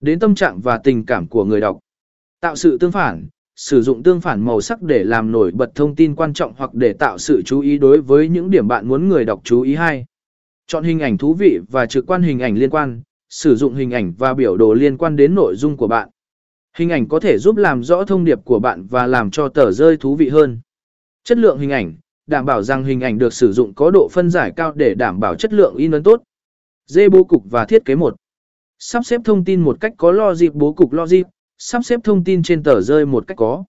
Đến tâm trạng và tình cảm của người đọc. Tạo sự tương phản, sử dụng tương phản màu sắc để làm nổi bật thông tin quan trọng hoặc để tạo sự chú ý đối với những điểm bạn muốn người đọc chú ý hay. Chọn hình ảnh thú vị và trực quan hình ảnh liên quan, sử dụng hình ảnh và biểu đồ liên quan đến nội dung của bạn. Hình ảnh có thể giúp làm rõ thông điệp của bạn và làm cho tờ rơi thú vị hơn. Chất lượng hình ảnh, đảm bảo rằng hình ảnh được sử dụng có độ phân giải cao để đảm bảo chất lượng in ấn tốt. Dê bố cục và thiết kế một. Sắp xếp thông tin một cách có logic bố cục logic, sắp xếp thông tin trên tờ rơi một cách có.